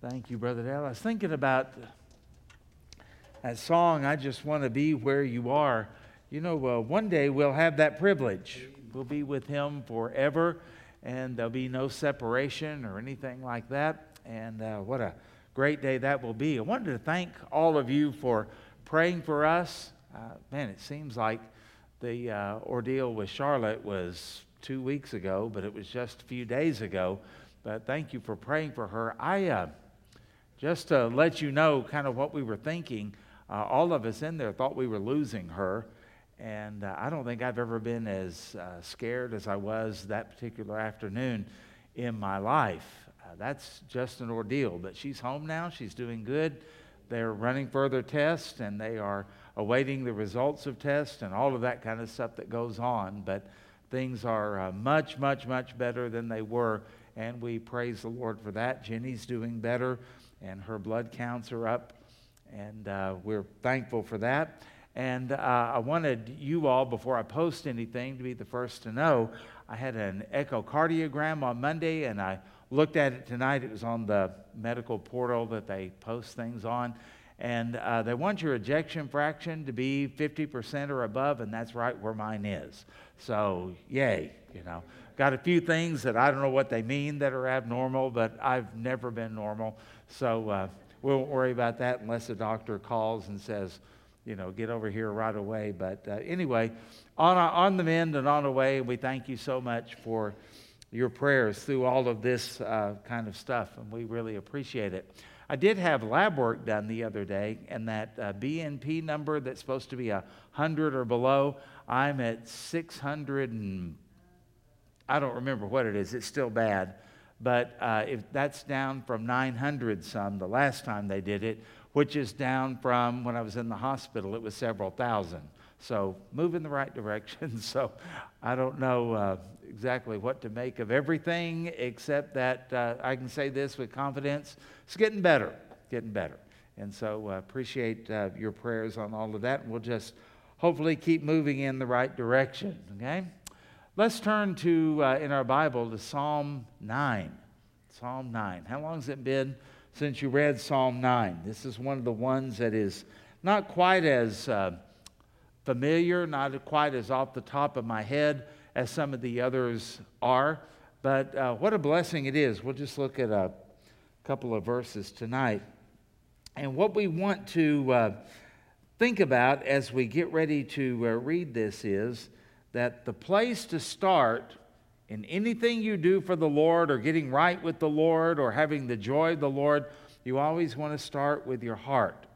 Thank you, Brother Dale. I was thinking about that song, I Just Want to Be Where You Are. You know, uh, one day we'll have that privilege. We'll be with Him forever, and there'll be no separation or anything like that. And uh, what a great day that will be. I wanted to thank all of you for praying for us. Uh, man, it seems like the uh, ordeal with Charlotte was two weeks ago, but it was just a few days ago. But thank you for praying for her. I uh, just to let you know kind of what we were thinking, uh, all of us in there thought we were losing her. And uh, I don't think I've ever been as uh, scared as I was that particular afternoon in my life. Uh, that's just an ordeal. But she's home now, she's doing good. They're running further tests and they are awaiting the results of tests and all of that kind of stuff that goes on. But things are uh, much, much, much better than they were. And we praise the Lord for that. Jenny's doing better and her blood counts are up, and uh, we're thankful for that. And uh, I wanted you all, before I post anything, to be the first to know. I had an echocardiogram on Monday, and I looked at it tonight. It was on the medical portal that they post things on. And uh, they want your ejection fraction to be 50% or above, and that's right where mine is. So, yay, you know. Got a few things that I don't know what they mean that are abnormal, but I've never been normal. So uh, we won't worry about that unless the doctor calls and says, you know, get over here right away. But uh, anyway, on, on the mend and on the way, we thank you so much for your prayers through all of this uh, kind of stuff, and we really appreciate it. I did have lab work done the other day, and that uh, BNP number that's supposed to be 100 or below, I'm at 600 and I don't remember what it is. It's still bad. But uh, if that's down from 900 some the last time they did it, which is down from when I was in the hospital, it was several thousand. So move in the right direction. So I don't know uh, exactly what to make of everything, except that uh, I can say this with confidence: it's getting better, getting better. And so uh, appreciate uh, your prayers on all of that, and we'll just hopefully keep moving in the right direction. Okay. Let's turn to, uh, in our Bible, to Psalm 9. Psalm 9. How long has it been since you read Psalm 9? This is one of the ones that is not quite as uh, familiar, not quite as off the top of my head as some of the others are. But uh, what a blessing it is. We'll just look at a couple of verses tonight. And what we want to uh, think about as we get ready to uh, read this is that the place to start in anything you do for the Lord or getting right with the Lord or having the joy of the Lord, you always want to start with your heart.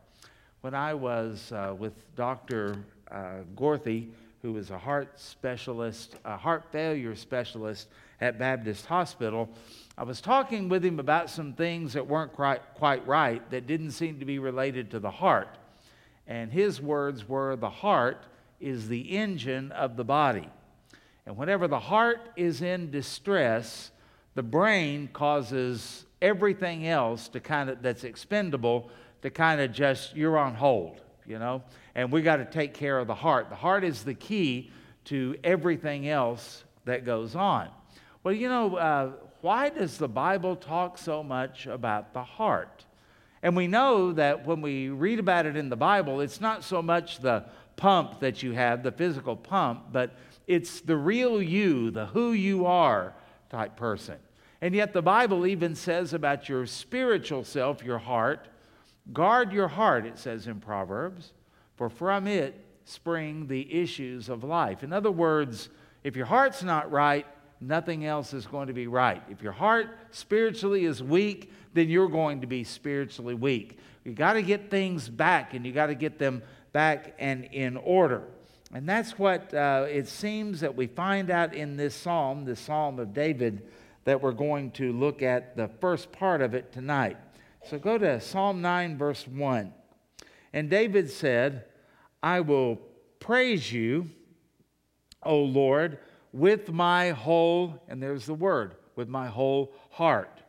When I was uh, with Dr. Uh, Gorthy, who was a heart specialist, a heart failure specialist at Baptist Hospital, I was talking with him about some things that weren't quite, quite right, that didn't seem to be related to the heart. And his words were the heart is the engine of the body. And whenever the heart is in distress, the brain causes everything else to kind of that's expendable to kind of just you're on hold, you know. And we got to take care of the heart. The heart is the key to everything else that goes on. Well, you know, uh, why does the Bible talk so much about the heart? And we know that when we read about it in the Bible, it's not so much the pump that you have, the physical pump, but it's the real you, the who you are type person. And yet the Bible even says about your spiritual self, your heart, guard your heart, it says in Proverbs, for from it spring the issues of life. In other words, if your heart's not right, nothing else is going to be right. If your heart spiritually is weak, then you're going to be spiritually weak. You got to get things back and you got to get them back and in order. And that's what uh, it seems that we find out in this psalm, the psalm of David, that we're going to look at the first part of it tonight. So go to Psalm 9, verse 1. And David said, I will praise you, O Lord, with my whole, and there's the word, with my whole heart.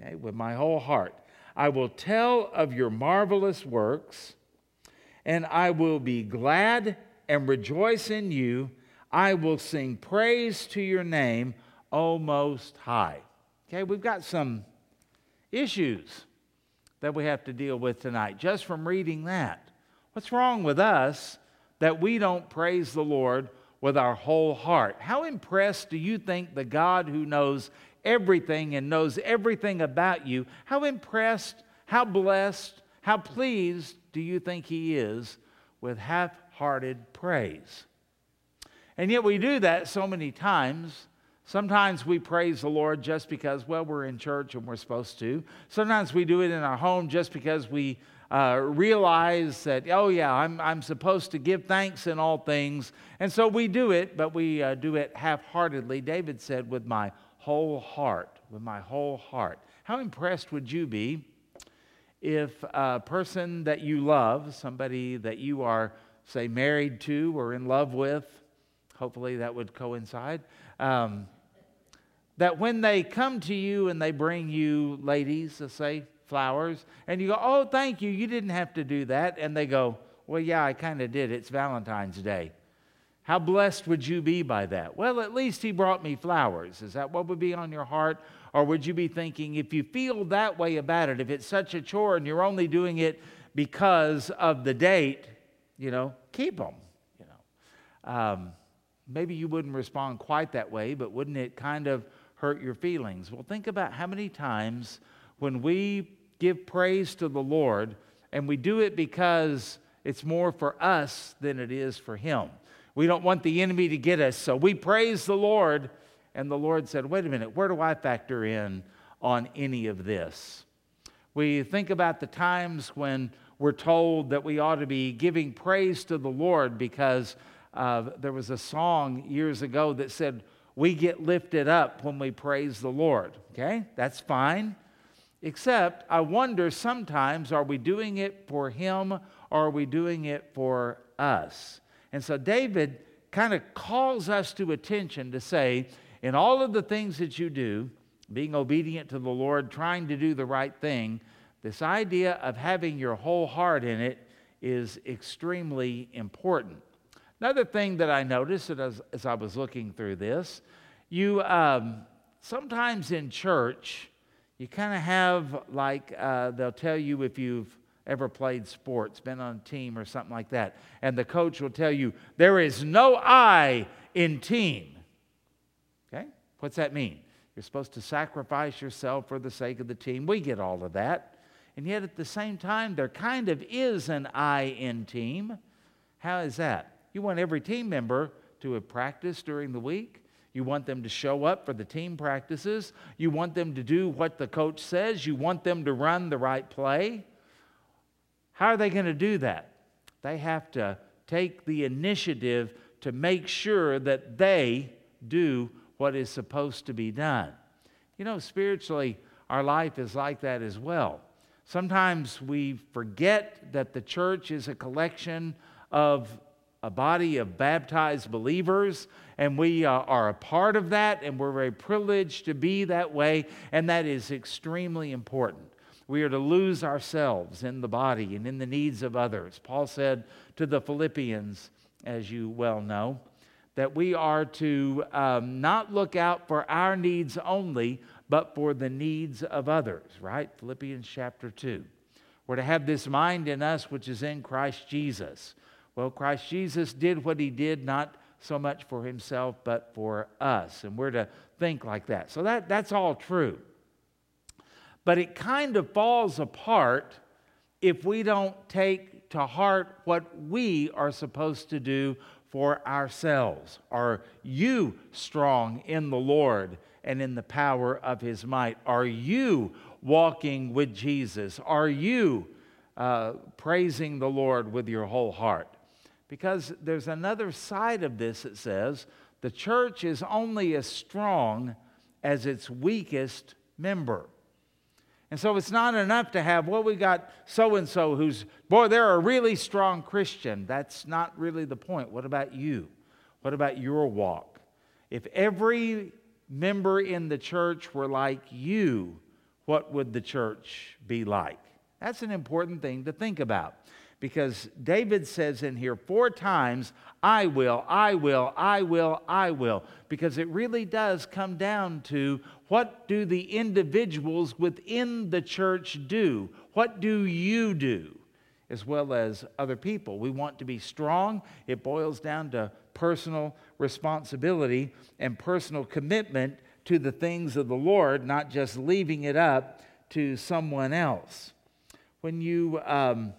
Okay, with my whole heart. I will tell of your marvelous works and I will be glad and rejoice in you. I will sing praise to your name, O Most High. Okay, we've got some issues that we have to deal with tonight, just from reading that. What's wrong with us that we don't praise the Lord with our whole heart? How impressed do you think the God who knows everything and knows everything about you, how impressed, how blessed, how pleased do you think He is with half hearted praise? And yet we do that so many times Sometimes we praise the Lord just because, well, we're in church and we're supposed to. Sometimes we do it in our home just because we uh, realize that, oh, yeah, I'm, I'm supposed to give thanks in all things. And so we do it, but we uh, do it half heartedly. David said, with my whole heart, with my whole heart. How impressed would you be if a person that you love, somebody that you are, say, married to or in love with, hopefully that would coincide, um, that when they come to you and they bring you, ladies, let's say, flowers, and you go, oh, thank you, you didn't have to do that. And they go, well, yeah, I kind of did. It's Valentine's Day. How blessed would you be by that? Well, at least he brought me flowers. Is that what would be on your heart? Or would you be thinking, if you feel that way about it, if it's such a chore and you're only doing it because of the date, you know, keep them, you know. Um, maybe you wouldn't respond quite that way, but wouldn't it kind of hurt your feelings? Well, think about how many times when we give praise to the Lord and we do it because it's more for us than it is for Him. We don't want the enemy to get us, so we praise the Lord. And the Lord said, Wait a minute, where do I factor in on any of this? We think about the times when we're told that we ought to be giving praise to the Lord because uh, there was a song years ago that said, We get lifted up when we praise the Lord. Okay, that's fine. Except, I wonder sometimes, are we doing it for Him or are we doing it for us? And so David kind of calls us to attention to say, in all of the things that you do, being obedient to the Lord, trying to do the right thing, this idea of having your whole heart in it is extremely important. Another thing that I noticed as, as I was looking through this, you um, sometimes in church, you kind of have like, uh, they'll tell you if you've ever played sports, been on a team or something like that, and the coach will tell you, there is no I in team. What's that mean? You're supposed to sacrifice yourself for the sake of the team. We get all of that. And yet at the same time, there kind of is an I in team. How is that? You want every team member to have practiced during the week. You want them to show up for the team practices. You want them to do what the coach says. You want them to run the right play. How are they going to do that? They have to take the initiative to make sure that they do what is supposed to be done. You know, spiritually, our life is like that as well. Sometimes we forget that the church is a collection of a body of baptized believers, and we uh, are a part of that, and we're very privileged to be that way, and that is extremely important. We are to lose ourselves in the body and in the needs of others. Paul said to the Philippians, as you well know, that we are to um, not look out for our needs only, but for the needs of others, right? Philippians chapter 2. We're to have this mind in us which is in Christ Jesus well, Christ Jesus did what he did not so much for himself, but for us. And we're to think like that. So that, that's all true. But it kind of falls apart if we don't take to heart what we are supposed to do for ourselves. Are you strong in the Lord and in the power of his might? Are you walking with Jesus? Are you uh, praising the Lord with your whole heart? Because there's another side of this that says the church is only as strong as its weakest member. And so it's not enough to have, well, we got so and so who's, boy, they're a really strong Christian. That's not really the point. What about you? What about your walk? If every member in the church were like you, what would the church be like? That's an important thing to think about because David says in here four times, I will, I will, I will, I will, because it really does come down to what do the individuals within the church do? What do you do? As well as other people. We want to be strong. It boils down to personal responsibility and personal commitment to the things of the Lord, not just leaving it up to someone else. When you um,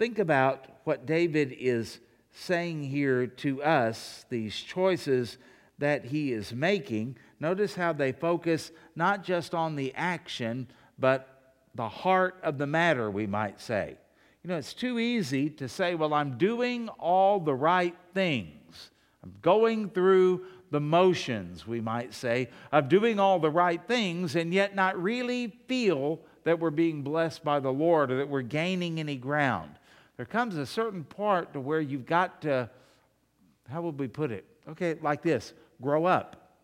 think about what David is saying here to us, these choices that he is making, notice how they focus not just on the action, but the heart of the matter, we might say. You know, it's too easy to say, well, I'm doing all the right things. I'm going through the motions, we might say, of doing all the right things and yet not really feel that we're being blessed by the Lord or that we're gaining any ground. There comes a certain part to where you've got to, how would we put it? Okay, like this grow up.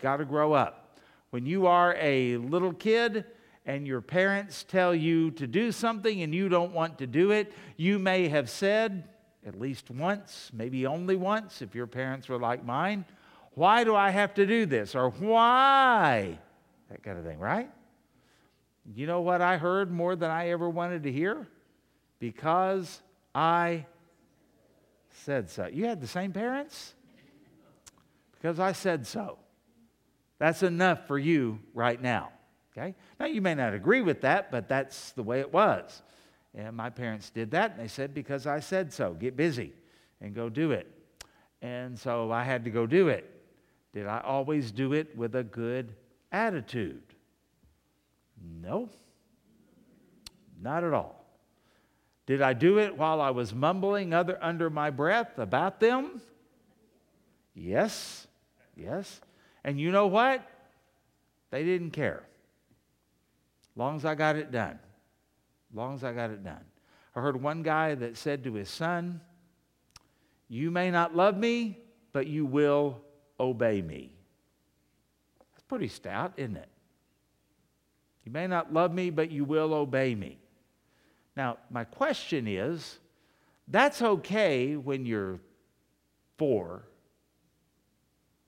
Got to grow up. When you are a little kid, and your parents tell you to do something and you don't want to do it, you may have said, at least once, maybe only once, if your parents were like mine, why do I have to do this? Or why? That kind of thing, right? You know what I heard more than I ever wanted to hear? Because I said so. You had the same parents? Because I said so. That's enough for you right now. Okay? Now, you may not agree with that, but that's the way it was. And my parents did that, and they said, Because I said so, get busy and go do it. And so I had to go do it. Did I always do it with a good attitude? No, not at all. Did I do it while I was mumbling other, under my breath about them? Yes, yes. And you know what? They didn't care. Long as I got it done. Long as I got it done. I heard one guy that said to his son, You may not love me, but you will obey me. That's pretty stout, isn't it? You may not love me, but you will obey me. Now, my question is that's okay when you're four,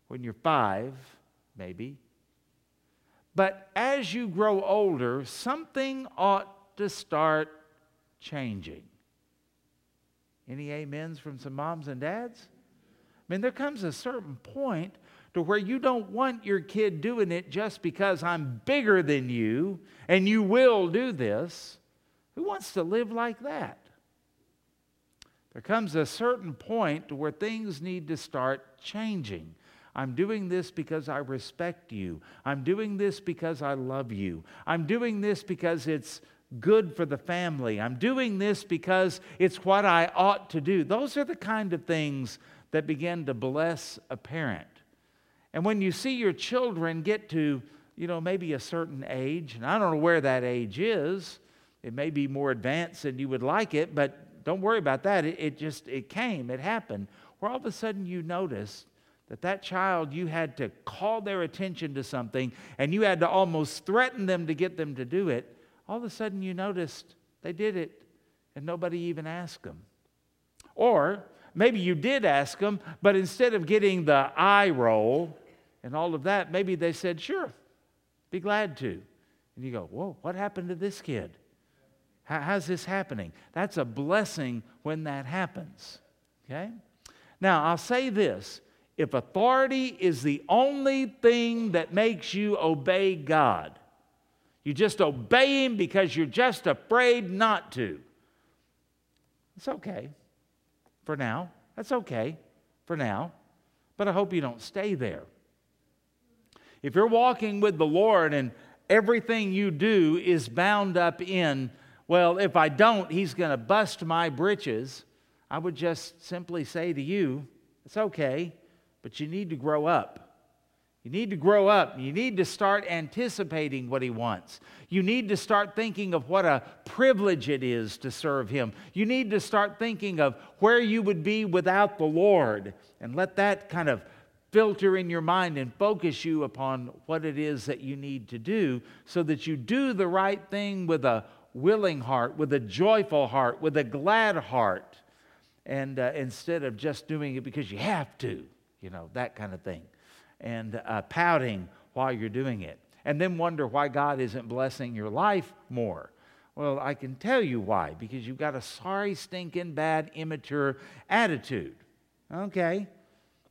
when you're five, maybe. But as you grow older, something ought to start changing. Any amens from some moms and dads? I mean, there comes a certain point to where you don't want your kid doing it just because I'm bigger than you and you will do this. Who wants to live like that? There comes a certain point where things need to start changing. I'm doing this because I respect you. I'm doing this because I love you. I'm doing this because it's good for the family. I'm doing this because it's what I ought to do. Those are the kind of things that begin to bless a parent. And when you see your children get to, you know, maybe a certain age, and I don't know where that age is, it may be more advanced than you would like it, but don't worry about that. It, it just, it came, it happened, where all of a sudden you notice that that child, you had to call their attention to something and you had to almost threaten them to get them to do it. All of a sudden you noticed they did it and nobody even asked them. Or Maybe you did ask them, but instead of getting the eye roll and all of that, maybe they said, Sure, be glad to. And you go, Whoa, what happened to this kid? How's this happening? That's a blessing when that happens. Okay? Now, I'll say this if authority is the only thing that makes you obey God, you just obey Him because you're just afraid not to. It's okay for now. That's okay for now. But I hope you don't stay there. If you're walking with the Lord and everything you do is bound up in, well, if I don't, He's going to bust my britches, I would just simply say to you, it's okay, but you need to grow up. You need to grow up. You need to start anticipating what He wants. You need to start thinking of what a privilege it is to serve Him. You need to start thinking of where you would be without the Lord and let that kind of filter in your mind and focus you upon what it is that you need to do so that you do the right thing with a willing heart, with a joyful heart, with a glad heart, and uh, instead of just doing it because you have to, you know, that kind of thing and uh, pouting while you're doing it. And then wonder why God isn't blessing your life more. Well, I can tell you why. Because you've got a sorry, stinking, bad, immature attitude. Okay.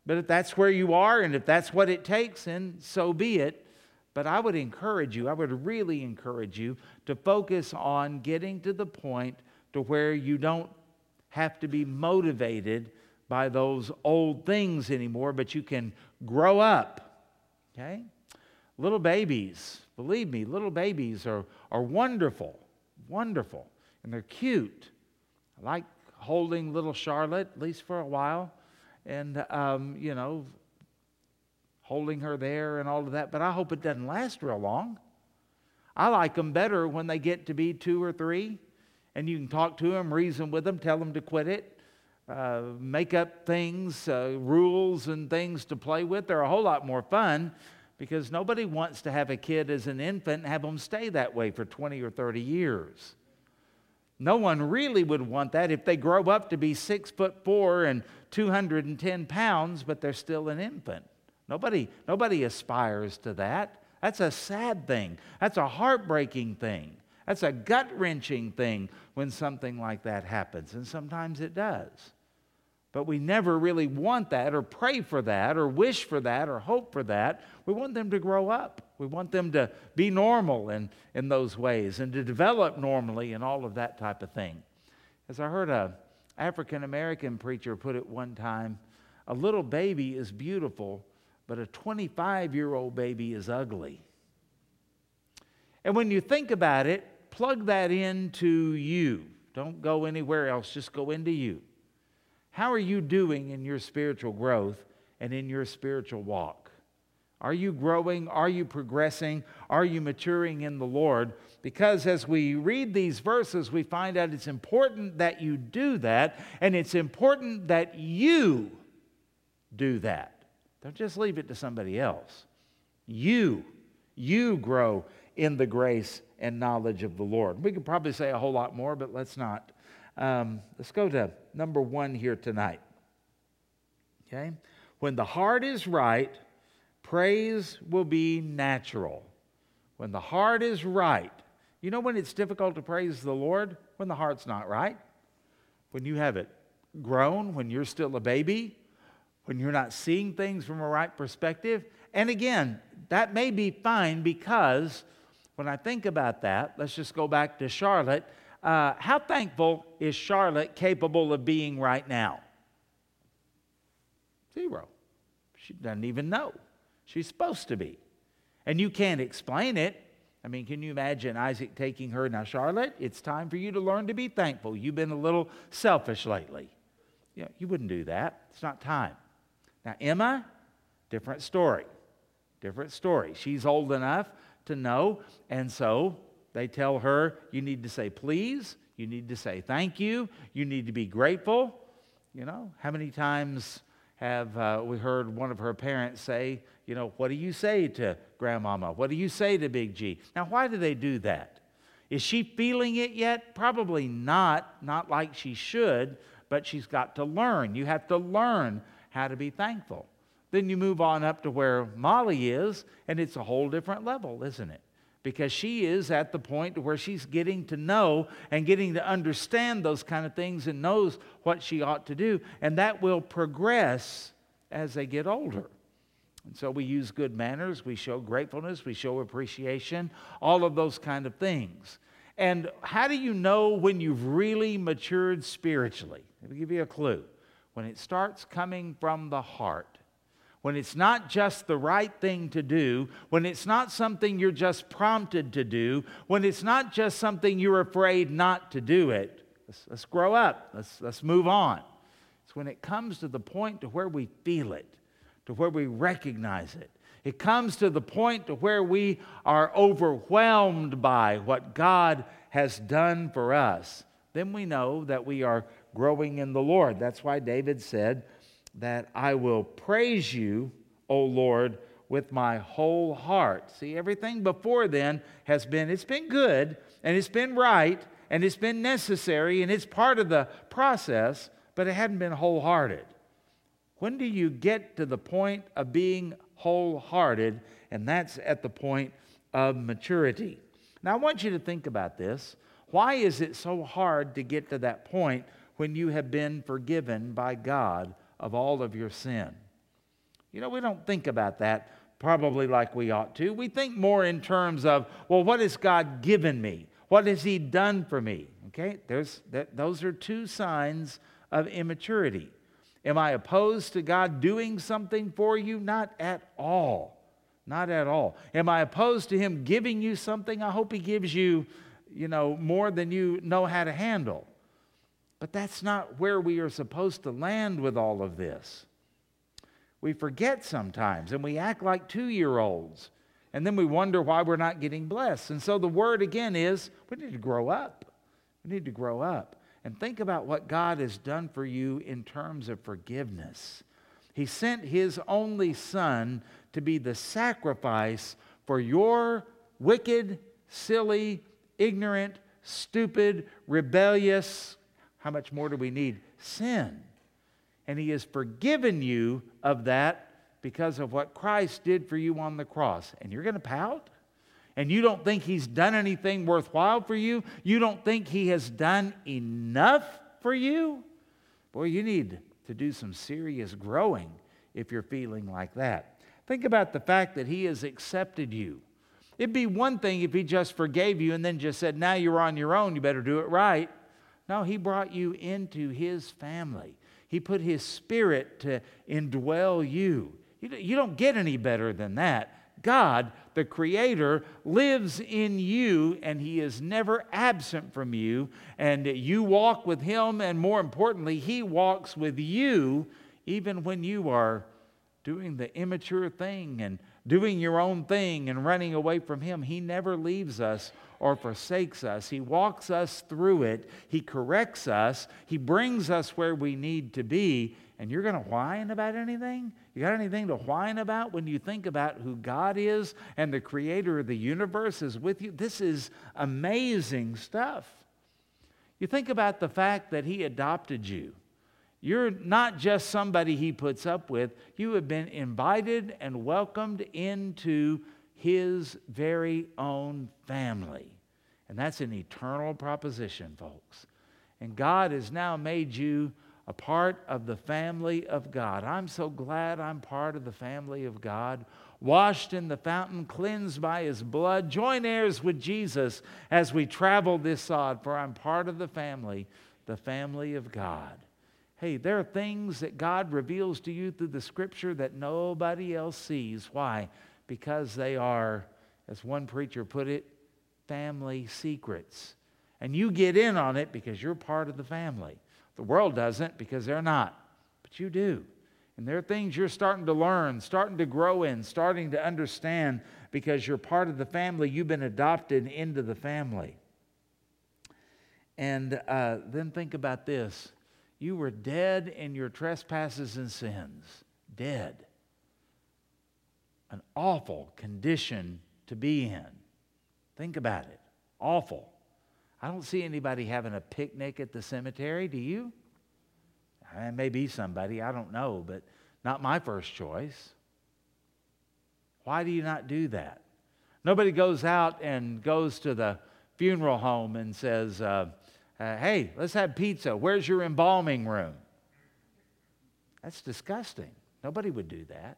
But if that's where you are and if that's what it takes, then so be it. But I would encourage you, I would really encourage you to focus on getting to the point to where you don't have to be motivated by those old things anymore, but you can grow up. Okay? Little babies, believe me, little babies are, are wonderful, wonderful, and they're cute. I like holding little Charlotte, at least for a while, and, um, you know, holding her there and all of that, but I hope it doesn't last real long. I like them better when they get to be two or three, and you can talk to them, reason with them, tell them to quit it, uh, make up things, uh, rules, and things to play with. They're a whole lot more fun because nobody wants to have a kid as an infant and have them stay that way for 20 or 30 years. No one really would want that if they grow up to be six foot four and 210 pounds, but they're still an infant. Nobody, nobody aspires to that. That's a sad thing. That's a heartbreaking thing. That's a gut wrenching thing when something like that happens, and sometimes it does. But we never really want that, or pray for that, or wish for that, or hope for that. We want them to grow up. We want them to be normal in, in those ways and to develop normally and all of that type of thing. As I heard a African American preacher put it one time, a little baby is beautiful but a 25 year old baby is ugly. And when you think about it, plug that into you. Don't go anywhere else, just go into you. How are you doing in your spiritual growth and in your spiritual walk? Are you growing? Are you progressing? Are you maturing in the Lord? Because as we read these verses, we find out it's important that you do that, and it's important that you do that. Don't just leave it to somebody else. You, you grow in the grace and knowledge of the Lord. We could probably say a whole lot more, but let's not. Um, let's go to number one here tonight. Okay? When the heart is right, praise will be natural. When the heart is right, you know when it's difficult to praise the Lord? When the heart's not right. When you have it grown, when you're still a baby, when you're not seeing things from a right perspective. And again, that may be fine because when I think about that, let's just go back to Charlotte. Uh, how thankful is Charlotte capable of being right now? Zero. She doesn't even know. She's supposed to be. And you can't explain it. I mean, can you imagine Isaac taking her? Now, Charlotte, it's time for you to learn to be thankful. You've been a little selfish lately. Know, you wouldn't do that. It's not time. Now, Emma, different story. Different story. She's old enough to know, and so they tell her, you need to say please, you need to say thank you, you need to be grateful. You know, how many times have uh, we heard one of her parents say, you know, what do you say to grandmama? What do you say to Big G? Now, why do they do that? Is she feeling it yet? Probably not, not like she should, but she's got to learn. You have to learn how to be thankful. Then you move on up to where Molly is, and it's a whole different level, isn't it? Because she is at the point where she's getting to know and getting to understand those kind of things and knows what she ought to do. And that will progress as they get older. And so we use good manners, we show gratefulness, we show appreciation, all of those kind of things. And how do you know when you've really matured spiritually? Let me give you a clue when it starts coming from the heart, when it's not just the right thing to do, when it's not something you're just prompted to do, when it's not just something you're afraid not to do it, let's, let's grow up, let's, let's move on. It's when it comes to the point to where we feel it, to where we recognize it. It comes to the point to where we are overwhelmed by what God has done for us. Then we know that we are growing in the Lord. That's why David said that I will praise you, O Lord, with my whole heart. See, everything before then has been, it's been good and it's been right and it's been necessary and it's part of the process, but it hadn't been wholehearted. When do you get to the point of being wholehearted? And that's at the point of maturity. Now, I want you to think about this. Why is it so hard to get to that point when you have been forgiven by God of all of your sin? You know, we don't think about that probably like we ought to. We think more in terms of, well, what has God given me? What has He done for me? Okay, There's, that, those are two signs of immaturity. Am I opposed to God doing something for you? Not at all. Not at all. Am I opposed to Him giving you something? I hope He gives you, you know, more than you know how to handle. But that's not where we are supposed to land with all of this. We forget sometimes and we act like two year olds. And then we wonder why we're not getting blessed. And so the word again is we need to grow up. We need to grow up and think about what God has done for you in terms of forgiveness. He sent His only Son to be the sacrifice for your wicked, silly, ignorant, stupid, rebellious, how much more do we need? Sin. And He has forgiven you of that because of what Christ did for you on the cross. And you're going to pout? and you don't think He's done anything worthwhile for you, you don't think He has done enough for you, boy, you need to do some serious growing if you're feeling like that. Think about the fact that He has accepted you. It'd be one thing if He just forgave you and then just said, now you're on your own, you better do it right. No, He brought you into His family. He put His Spirit to indwell you. You don't get any better than that. God, the Creator, lives in you and He is never absent from you. And you walk with Him, and more importantly, He walks with you even when you are doing the immature thing and doing your own thing and running away from Him. He never leaves us or forsakes us. He walks us through it, He corrects us, He brings us where we need to be. And you're going to whine about anything? You got anything to whine about when you think about who God is and the creator of the universe is with you? This is amazing stuff. You think about the fact that He adopted you. You're not just somebody He puts up with, you have been invited and welcomed into His very own family. And that's an eternal proposition, folks. And God has now made you a part of the family of God. I'm so glad I'm part of the family of God, washed in the fountain, cleansed by his blood, join heirs with Jesus as we travel this sod, for I'm part of the family, the family of God. Hey, there are things that God reveals to you through the scripture that nobody else sees. Why? Because they are, as one preacher put it, family secrets. And you get in on it because you're part of the family. The world doesn't because they're not, but you do. And there are things you're starting to learn, starting to grow in, starting to understand because you're part of the family. You've been adopted into the family. And uh, then think about this you were dead in your trespasses and sins. Dead. An awful condition to be in. Think about it. Awful. I don't see anybody having a picnic at the cemetery. Do you? It may be somebody, I don't know, but not my first choice. Why do you not do that? Nobody goes out and goes to the funeral home and says, uh, uh, Hey, let's have pizza. Where's your embalming room? That's disgusting. Nobody would do that.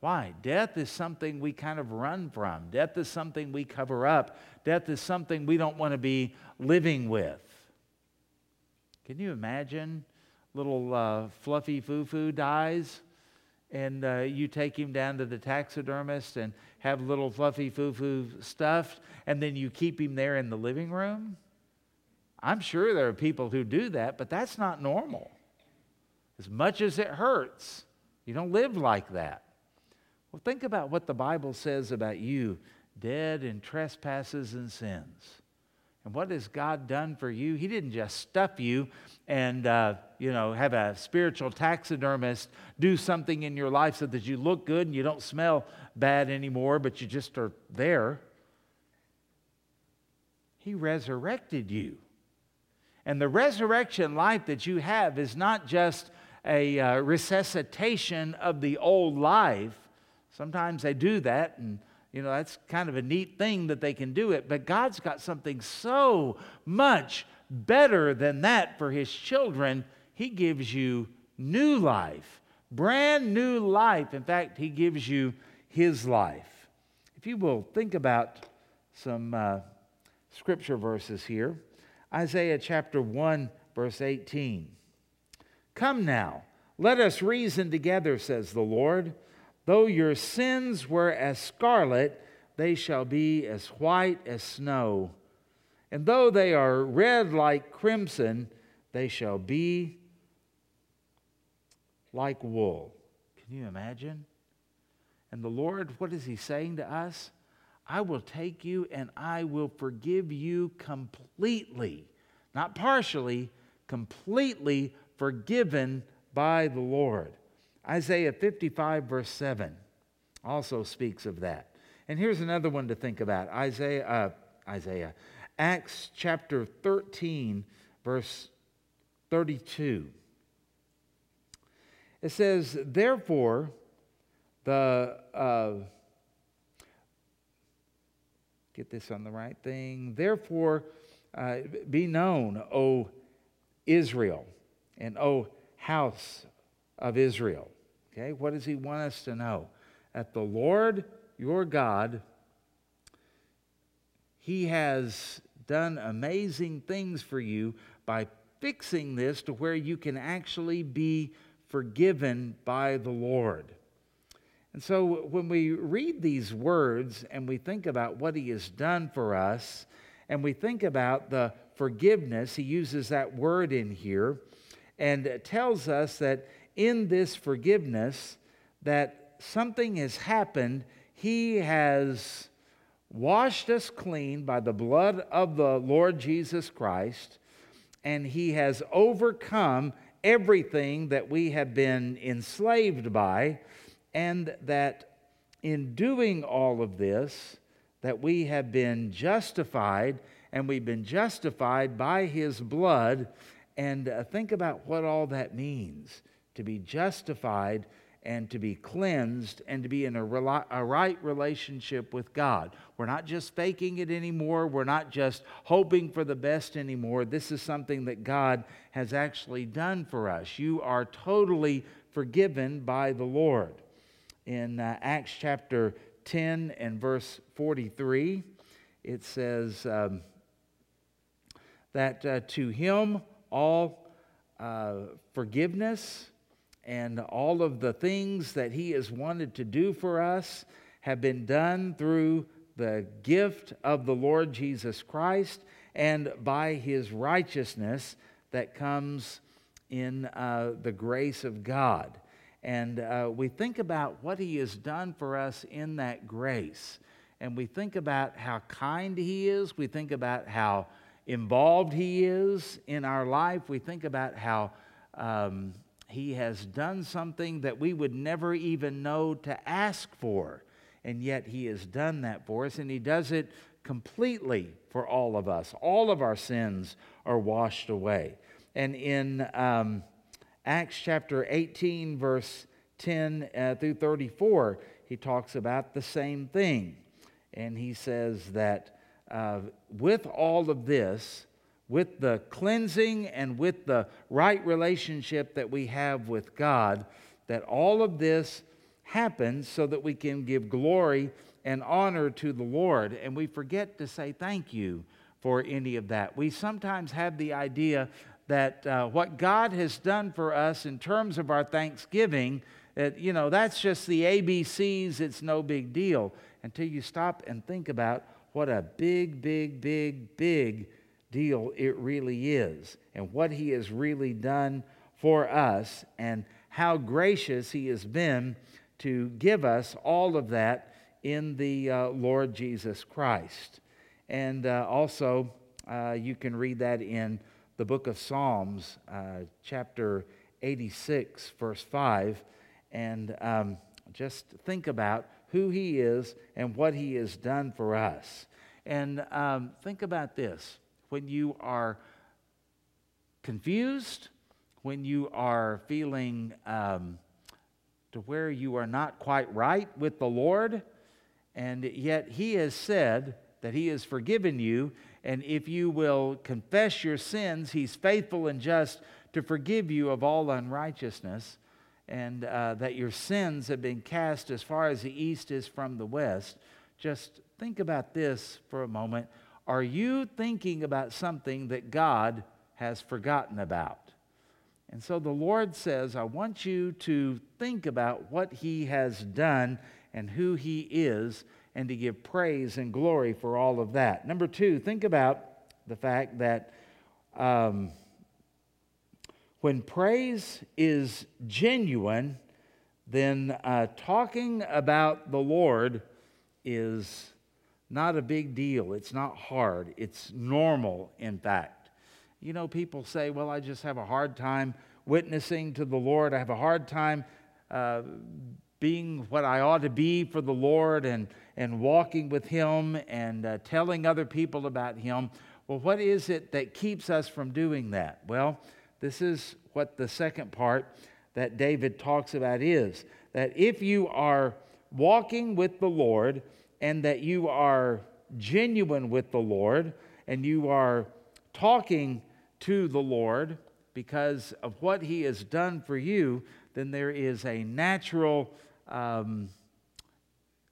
Why? Death is something we kind of run from. Death is something we cover up. Death is something we don't want to be living with. Can you imagine little uh, fluffy foo foo dies and uh, you take him down to the taxidermist and have little fluffy foo foo stuffed and then you keep him there in the living room? I'm sure there are people who do that, but that's not normal. As much as it hurts, you don't live like that. Well, think about what the Bible says about you dead in trespasses and sins. And what has God done for you? He didn't just stuff you and, uh, you know, have a spiritual taxidermist do something in your life so that you look good and you don't smell bad anymore, but you just are there. He resurrected you. And the resurrection life that you have is not just a uh, resuscitation of the old life, Sometimes they do that, and You know, that's kind of a neat thing that they can do it. But God's got something so much better than that for His children. He gives you new life, brand new life. In fact, He gives you His life. If you will think about some uh, scripture verses here Isaiah chapter 1, verse 18. Come now, let us reason together, says the Lord. Though your sins were as scarlet, they shall be as white as snow. And though they are red like crimson, they shall be like wool. Can you imagine? And the Lord, what is He saying to us? I will take you and I will forgive you completely, not partially, completely forgiven by the Lord. Isaiah 55, verse 7, also speaks of that. And here's another one to think about Isaiah, uh, Isaiah, Acts chapter 13, verse 32. It says, Therefore, the. Uh, get this on the right thing. Therefore, uh, be known, O Israel, and O house of Israel. Okay, what does he want us to know? That the Lord your God, he has done amazing things for you by fixing this to where you can actually be forgiven by the Lord. And so when we read these words and we think about what he has done for us, and we think about the forgiveness, he uses that word in here, and tells us that in this forgiveness, that something has happened. He has washed us clean by the blood of the Lord Jesus Christ, and he has overcome everything that we have been enslaved by and that in doing all of this, that we have been justified, and we've been justified by his blood. And uh, think about what all that means to be justified and to be cleansed and to be in a, a, right relationship with God. We're not just faking it anymore. We're not just hoping for the best anymore. This is something that God has actually done for us. You are totally forgiven by the Lord in uh, Acts chapter 10 and verse 43, it says um, that uh, to him all uh, forgiveness and all of the things that he has wanted to do for us have been done through the gift of the Lord Jesus Christ and by his righteousness that comes in uh, the grace of God. And uh, we think about what He has done for us in that grace. And we think about how kind He is. We think about how involved He is in our life. We think about how um, He has done something that we would never even know to ask for. And yet He has done that for us. And He does it completely for all of us. All of our sins are washed away. And in. Um, Acts chapter 18, verse 10 uh, through 34, he talks about the same thing. And he says that uh, with all of this, with the cleansing and with the right relationship that we have with God, that all of this happens so that we can give glory and honor to the Lord. And we forget to say thank you for any of that. We sometimes have the idea that uh, what God has done for us in terms of our thanksgiving, that, you know, that's just the ABCs, it's no big deal until you stop and think about what a big, big, big, big deal it really is and what He has really done for us and how gracious He has been to give us all of that in the uh, Lord Jesus Christ. And uh, also, uh, you can read that in the book of Psalms, uh, chapter 86, verse 5, and um, just think about who He is and what He has done for us. And um, think about this when you are confused, when you are feeling um, to where you are not quite right with the Lord, And yet he has said that he has forgiven you. And if you will confess your sins, he's faithful and just to forgive you of all unrighteousness. And uh, that your sins have been cast as far as the east is from the west. Just think about this for a moment. Are you thinking about something that God has forgotten about? And so the Lord says, I want you to think about what He has done and who He is, and to give praise and glory for all of that. Number two, think about the fact that um, when praise is genuine, then uh, talking about the Lord is not a big deal. It's not hard. It's normal, in fact. You know, people say, well, I just have a hard time witnessing to the Lord. I have a hard time uh, being what I ought to be for the Lord and, and walking with Him and uh, telling other people about Him. Well, what is it that keeps us from doing that? Well, this is what the second part that David talks about is that if you are walking with the Lord, and that you are genuine with the Lord and you are talking to the Lord because of what He has done for you, then there is a natural, um,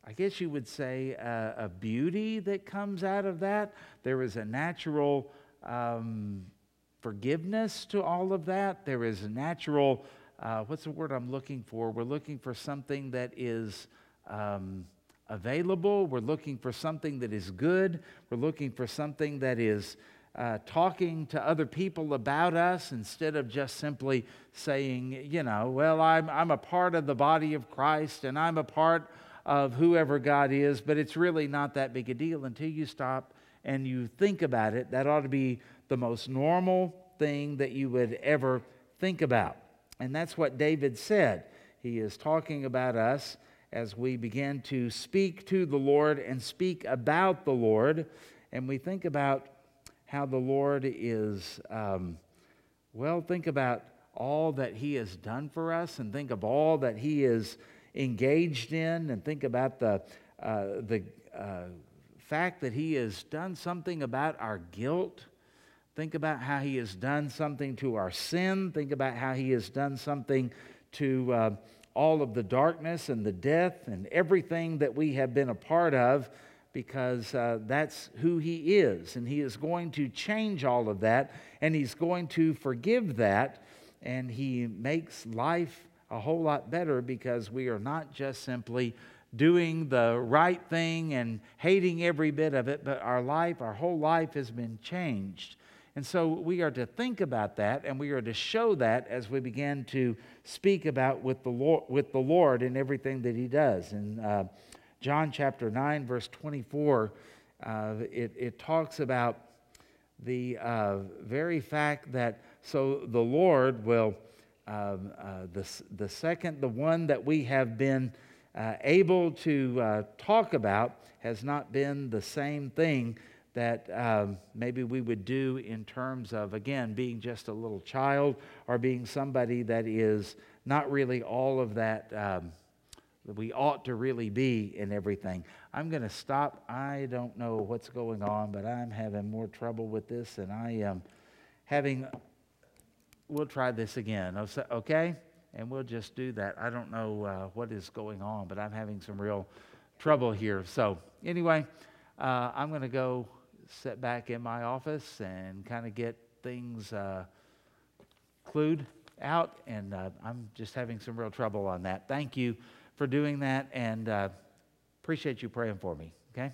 I guess you would say, uh, a beauty that comes out of that. There is a natural um, forgiveness to all of that. There is a natural, uh, what's the word I'm looking for? We're looking for something that is. Um, available. We're looking for something that is good. We're looking for something that is uh, talking to other people about us instead of just simply saying, you know, well, I'm, I'm a part of the body of Christ and I'm a part of whoever God is, but it's really not that big a deal until you stop and you think about it. That ought to be the most normal thing that you would ever think about. And that's what David said. He is talking about us as we begin to speak to the Lord and speak about the Lord. And we think about how the Lord is, um, well, think about all that He has done for us and think of all that He is engaged in and think about the, uh, the uh, fact that He has done something about our guilt. Think about how He has done something to our sin. Think about how He has done something to. Uh, all of the darkness and the death and everything that we have been a part of because uh, that's who He is. And He is going to change all of that and He's going to forgive that. And He makes life a whole lot better because we are not just simply doing the right thing and hating every bit of it, but our life, our whole life has been changed. And so we are to think about that and we are to show that as we begin to speak about with the Lord, with the Lord and everything that He does. In uh, John chapter 9, verse 24, uh, it, it talks about the uh, very fact that so the Lord will, um, uh, the, the second, the one that we have been uh, able to uh, talk about has not been the same thing that um, maybe we would do in terms of, again, being just a little child or being somebody that is not really all of that um, we ought to really be in everything. I'm going to stop. I don't know what's going on, but I'm having more trouble with this than I am having. We'll try this again, okay? And we'll just do that. I don't know uh, what is going on, but I'm having some real trouble here. So, anyway, uh, I'm going to go sit back in my office and kind of get things uh, clued out. And uh, I'm just having some real trouble on that. Thank you for doing that and uh, appreciate you praying for me. Okay?